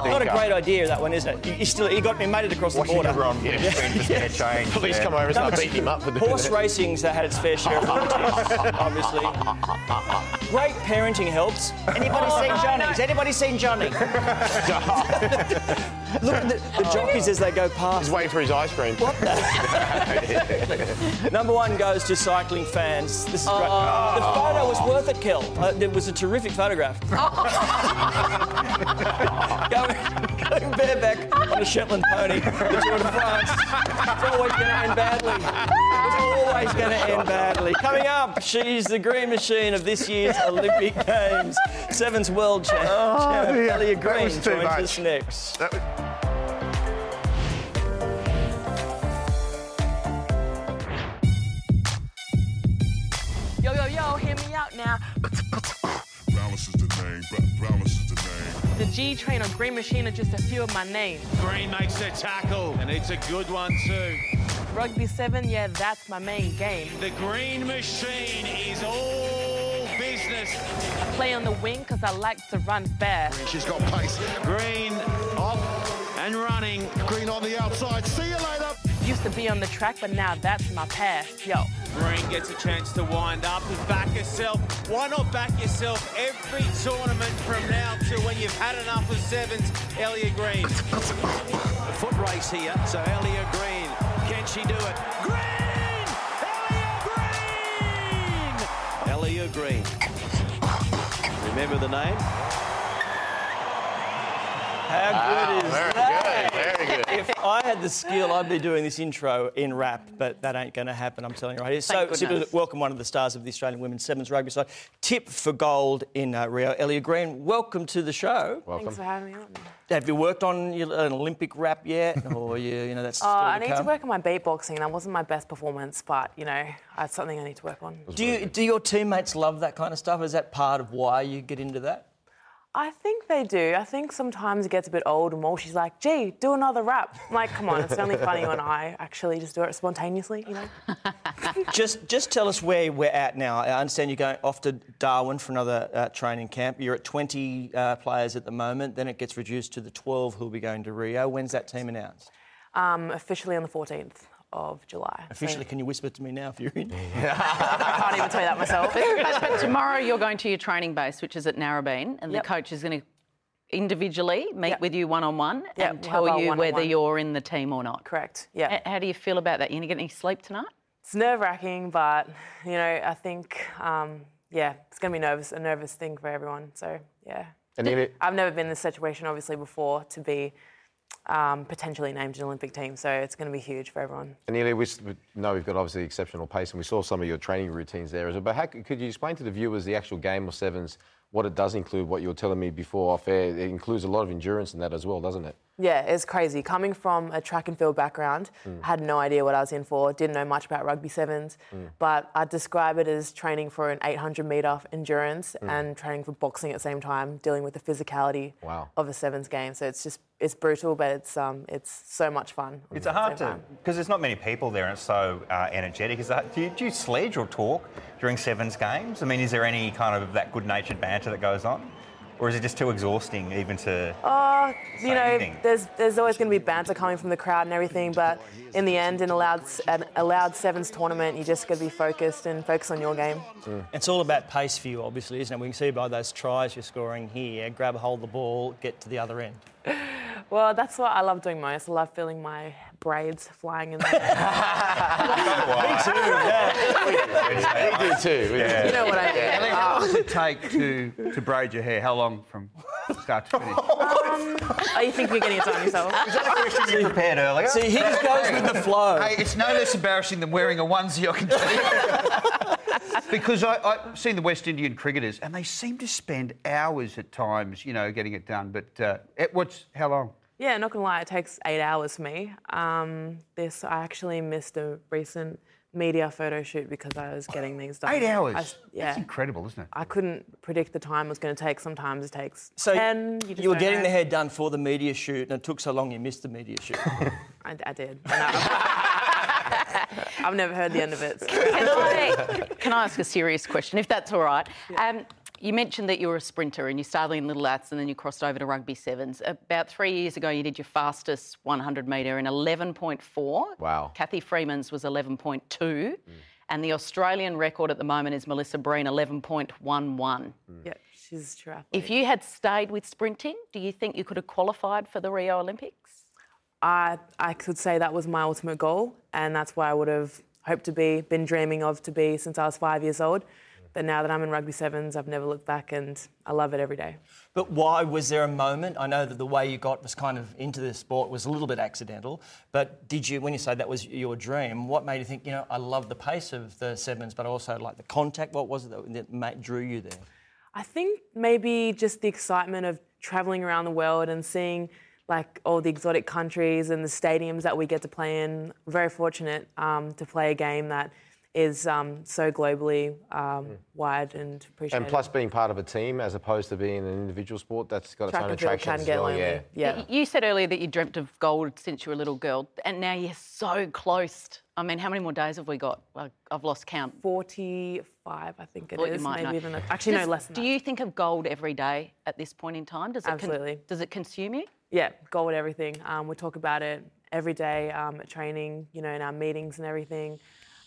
Not a great idea, that one, isn't it? You, you still, you got me made it across Watching the border. everyone yeah. for spare change. Police yeah. come over and start Number beating him up for doing Horse that. racing's uh, had its fair share of lunatics, obviously. Great parenting helps. Anybody seen Johnny? Has anybody seen Johnny? Look at the, the jockeys as they go past. He's waiting for his ice cream. What the? Number one goes to cycling fans. This is great. The photo was worth it, Kel. Uh, it was a terrific photograph. going, going bareback on a Shetland pony, the Tour de France. It's always going to end badly. It's always going to end badly. Coming up, she's the green machine of this year's Olympic Games. Sevens world champ, champ dear. Ellia Green joins much. us next. The G Train or Green Machine are just a few of my names. Green makes the tackle, and it's a good one too. Rugby 7, yeah, that's my main game. The Green Machine is all business. I play on the wing because I like to run fast. She's got pace. Green off and running. Green on the outside. See you later. Used to be on the track, but now that's my past. Yo, Green gets a chance to wind up and back herself. Why not back yourself every tournament from now to when you've had enough of sevens? Ellia Green. A foot race here, so Ellia Green. Can she do it? Green! Ellia Green! Ellia Green. Remember the name? How good is very that? good, very good. If I had the skill, I'd be doing this intro in rap, but that ain't going to happen, I'm telling you right here. So, Thank simply goodness. welcome one of the stars of the Australian women's sevens rugby side. Tip for gold in uh, Rio. Ellia Green, welcome to the show. thanks for having me on. Have you worked on your, an Olympic rap yet? Or, you, you know, that's Oh, Uh, to I need to work on my beatboxing. That wasn't my best performance, but you know, that's something I need to work on. Do, you, do your teammates love that kind of stuff? Is that part of why you get into that? I think they do. I think sometimes it gets a bit old and Walsh is like, gee, do another rap. I'm like, come on, it's only funny when I actually just do it spontaneously, you know? just just tell us where we're at now. I understand you're going off to Darwin for another uh, training camp. You're at 20 uh, players at the moment. Then it gets reduced to the 12 who'll be going to Rio. When's that team announced? Um, officially on the 14th of July. So- Officially, can you whisper to me now if you're in? I can't even tell you that myself. but, but tomorrow you're going to your training base, which is at Narrabeen, and Yep. the coach is going to individually meet with you one on one Yep, and tell you whether one-on-one. you're in the team or not. Correct. Yeah. How do you feel about that? You gonna get any sleep tonight? It's nerve wracking, but you know, I think, um, yeah, it's going to be nervous, a nervous thing for everyone. So, yeah. And I've never been in this situation, obviously, before to be um, potentially named an Olympic team. So it's going to be huge for everyone. And Nearly, we know we've got obviously exceptional pace, and we saw some of your training routines there as well. But how, could you explain to the viewers the actual game of sevens, what it does include, what you were telling me before off air? It includes a lot of endurance in that as well, doesn't it? Yeah, it's crazy. Coming from a track and field background, Mm. had no idea what I was in for, didn't know much about rugby sevens, Mm. but I'd describe it as training for an 800 metre endurance Mm. and training for boxing at the same time, dealing with the physicality Wow. of a sevens game. So it's just, it's brutal, but it's, um, it's so much fun. It's at the hard same to time. because there's not many people there and it's so uh, energetic. Is that do you, do you sledge or talk during sevens games? I mean, is there any kind of that good-natured banter that goes on, or is it just too exhausting even to? Oh, you know, anything. there's there's always going to be banter coming from the crowd and everything, but in the end, in a loud an allowed sevens tournament, you just got to be focused and focus on your game. It's all about pace for you, obviously, isn't it? We can see by those tries you're scoring here grab hold of the ball, get to the other end. Well, that's what I love doing most. I love feeling my braids flying in the air. Me too, yeah. We do too. Yeah. You know what I mean. Ellie, how long does it take to, to braid your hair? How long from start to finish? Um, oh, you think you're getting it done yourself? Is that a question you prepared earlier? See, he just goes with the flow. Hey, it's no less embarrassing than wearing a onesie, I can tell you. because I, I've seen the West Indian cricketers, and they seem to spend hours at times, you know, getting it done. But uh, it, what's how long? Yeah, not gonna lie, it takes eight hours for me. Um, this I actually missed a recent media photo shoot because I was getting these done. Eight hours. I s- yeah, That's incredible, isn't it? I couldn't predict the time it was going to take. Sometimes it takes So ten. You, you were getting know. the hair done for the media shoot, and it took so long you missed the media shoot. I, I did. I- I've never heard the end of it. so- Can I, can I ask a serious question, if that's all right? Um, you mentioned that you were a sprinter and you started in Little Aths and then you crossed over to rugby sevens. About three years ago, you did your fastest 100 metre in 11.4. Wow. Cathy Freeman's was 11.2. And the Australian record at the moment is Melissa Breen, 11.11. Mm. Yeah, she's a true athlete. If you had stayed with sprinting, do you think you could have qualified for the Rio Olympics? I, I could say that was my ultimate goal, and that's why I would have hoped to be, been dreaming of to be since I was five years old. But now that I'm in rugby sevens, I've never looked back, and I love it every day. But why was there a moment? I know that the way you got was kind of into the sport was a little bit accidental. But did you, when you say that was your dream, what made you think, you know, I love the pace of the sevens, but also like the contact? What was it that, that drew you there? I think maybe just the excitement of traveling around the world and seeing like all the exotic countries and the stadiums that we get to play in. Very fortunate um, to play a game that is um, so globally um, wide and appreciated. And plus, being part of a team as opposed to being an individual sport, that's got its Track own and field attractions can as get well. lonely. Yeah. Yeah. You said earlier that you dreamt of gold since you were a little girl, and now you're so close. I mean, how many more days have we got? I've lost count. 45, I think it Thought you is. might Maybe know. even a- actually, no, less than Do that. you think of gold every day at this point in time? Does it con- Absolutely. does it consume you? Yeah, gold everything. Um, we talk about it every day um, at training, you know, in our meetings and everything.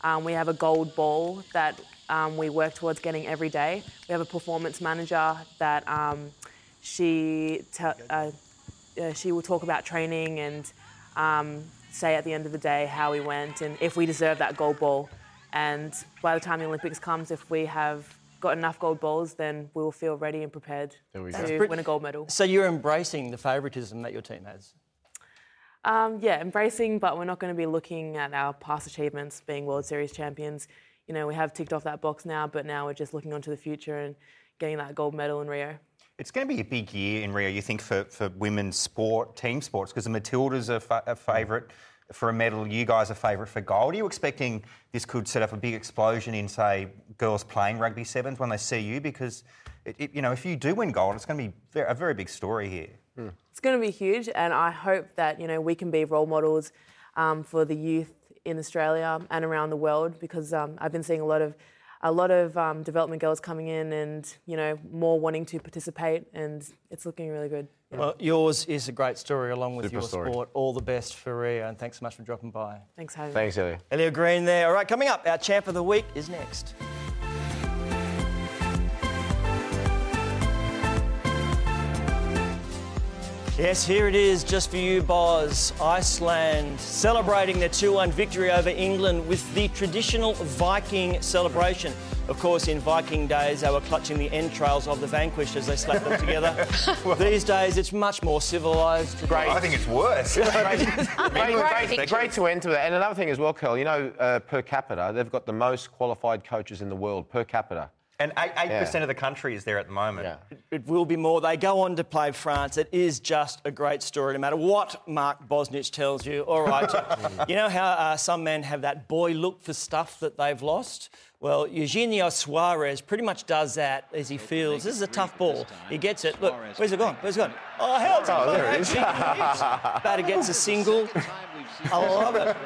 Um, we have a gold ball that um, we work towards getting every day. We have a performance manager that um, she te- uh, uh, she will talk about training and um, say at the end of the day how we went and if we deserve that gold ball. And by the time the Olympics comes, if we have got enough gold balls, then we will feel ready and prepared we to go. win a gold medal. So you're embracing the favouritism that your team has? Um, yeah, embracing, but we're not going to be looking at our past achievements, being World Series champions. You know, we have ticked off that box now, but now we're just looking onto the future and getting that gold medal in Rio. It's going to be a big year in Rio, you think, for, for women's sport, team sports, because the Matildas are fa- a favourite for a medal. You guys are favourite for gold. Are you expecting this could set up a big explosion in, say, girls playing rugby sevens when they see you? Because, it, it, you know, if you do win gold, it's going to be a very big story here. It's going to be huge, and I hope that you know we can be role models um, for the youth in Australia and around the world. Because um, I've been seeing a lot of a lot of um, development girls coming in, and you know more wanting to participate, and it's looking really good. Well, yours is a great story along with Super your story. sport. All the best for Rio, and thanks so much for dropping by. Thanks, Harry. Thanks, Ellia. Ellia Green there. All right, coming up, our champ of the week is next. Yes, here it is, just for you, Boz. Iceland celebrating their 2 1 victory over England with the traditional Viking celebration. Of course, in Viking days, they were clutching the entrails of the vanquished as they slapped them together. These days, it's much more civilised. Great. I think it's worse. great, great, great to enter that. And another thing as well, Kel, you know, uh, per capita, they've got the most qualified coaches in the world per capita. And 8%, 8 Yeah. of the country is there at the moment. It will be more. They go on to play France. It is just a great story, no matter what Mark Bosnich tells you. All right. you know how uh, some men have that boy look for stuff that they've lost? Well, Eugenio Suarez pretty much does that as he feels. This is a tough ball. He gets it. Look, where's it gone? Where's it gone? Oh, hell, it's Oh, there it is. Batter gets a single. I love it.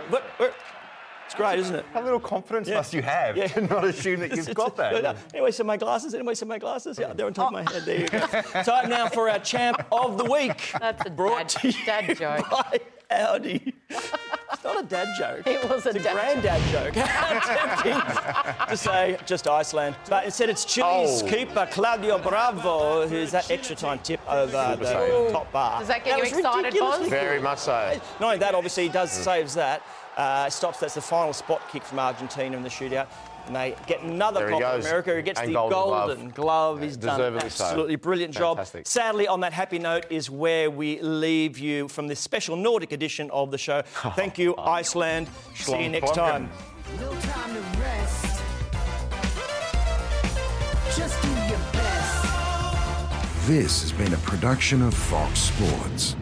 But, but it's great, isn't it? How little confidence Yeah. must you have Yeah. to not assume that you've got that? Anyway, so my glasses. Anyway, so my glasses. Yeah, they're on top of my head. There you go. Time now for our champ of the week. That's a Brought dad, to you dad joke. by Audi. It's not not a dad joke. It was a, it's a dad granddad joke. How tempting to say just Iceland. But instead, it's Chile's Oh. keeper, Claudio Bravo, who's that extra time tip over the top bar. Does that get you excited, ridiculously Boz? Very much so. Not only that, obviously, he does mm. saves that. Uh, stops. That's the final spot kick from Argentina in the shootout. And they get another There he Copa. America. He gets And the golden golden, glove. glove. He's done an Deservedly so. absolutely brilliant Fantastic. job. Sadly, on that happy note is where we leave you from this special Nordic edition of the show. Thank you, Iceland. See you next time. No time to rest. Just do your best. This has been a production of Fox Sports.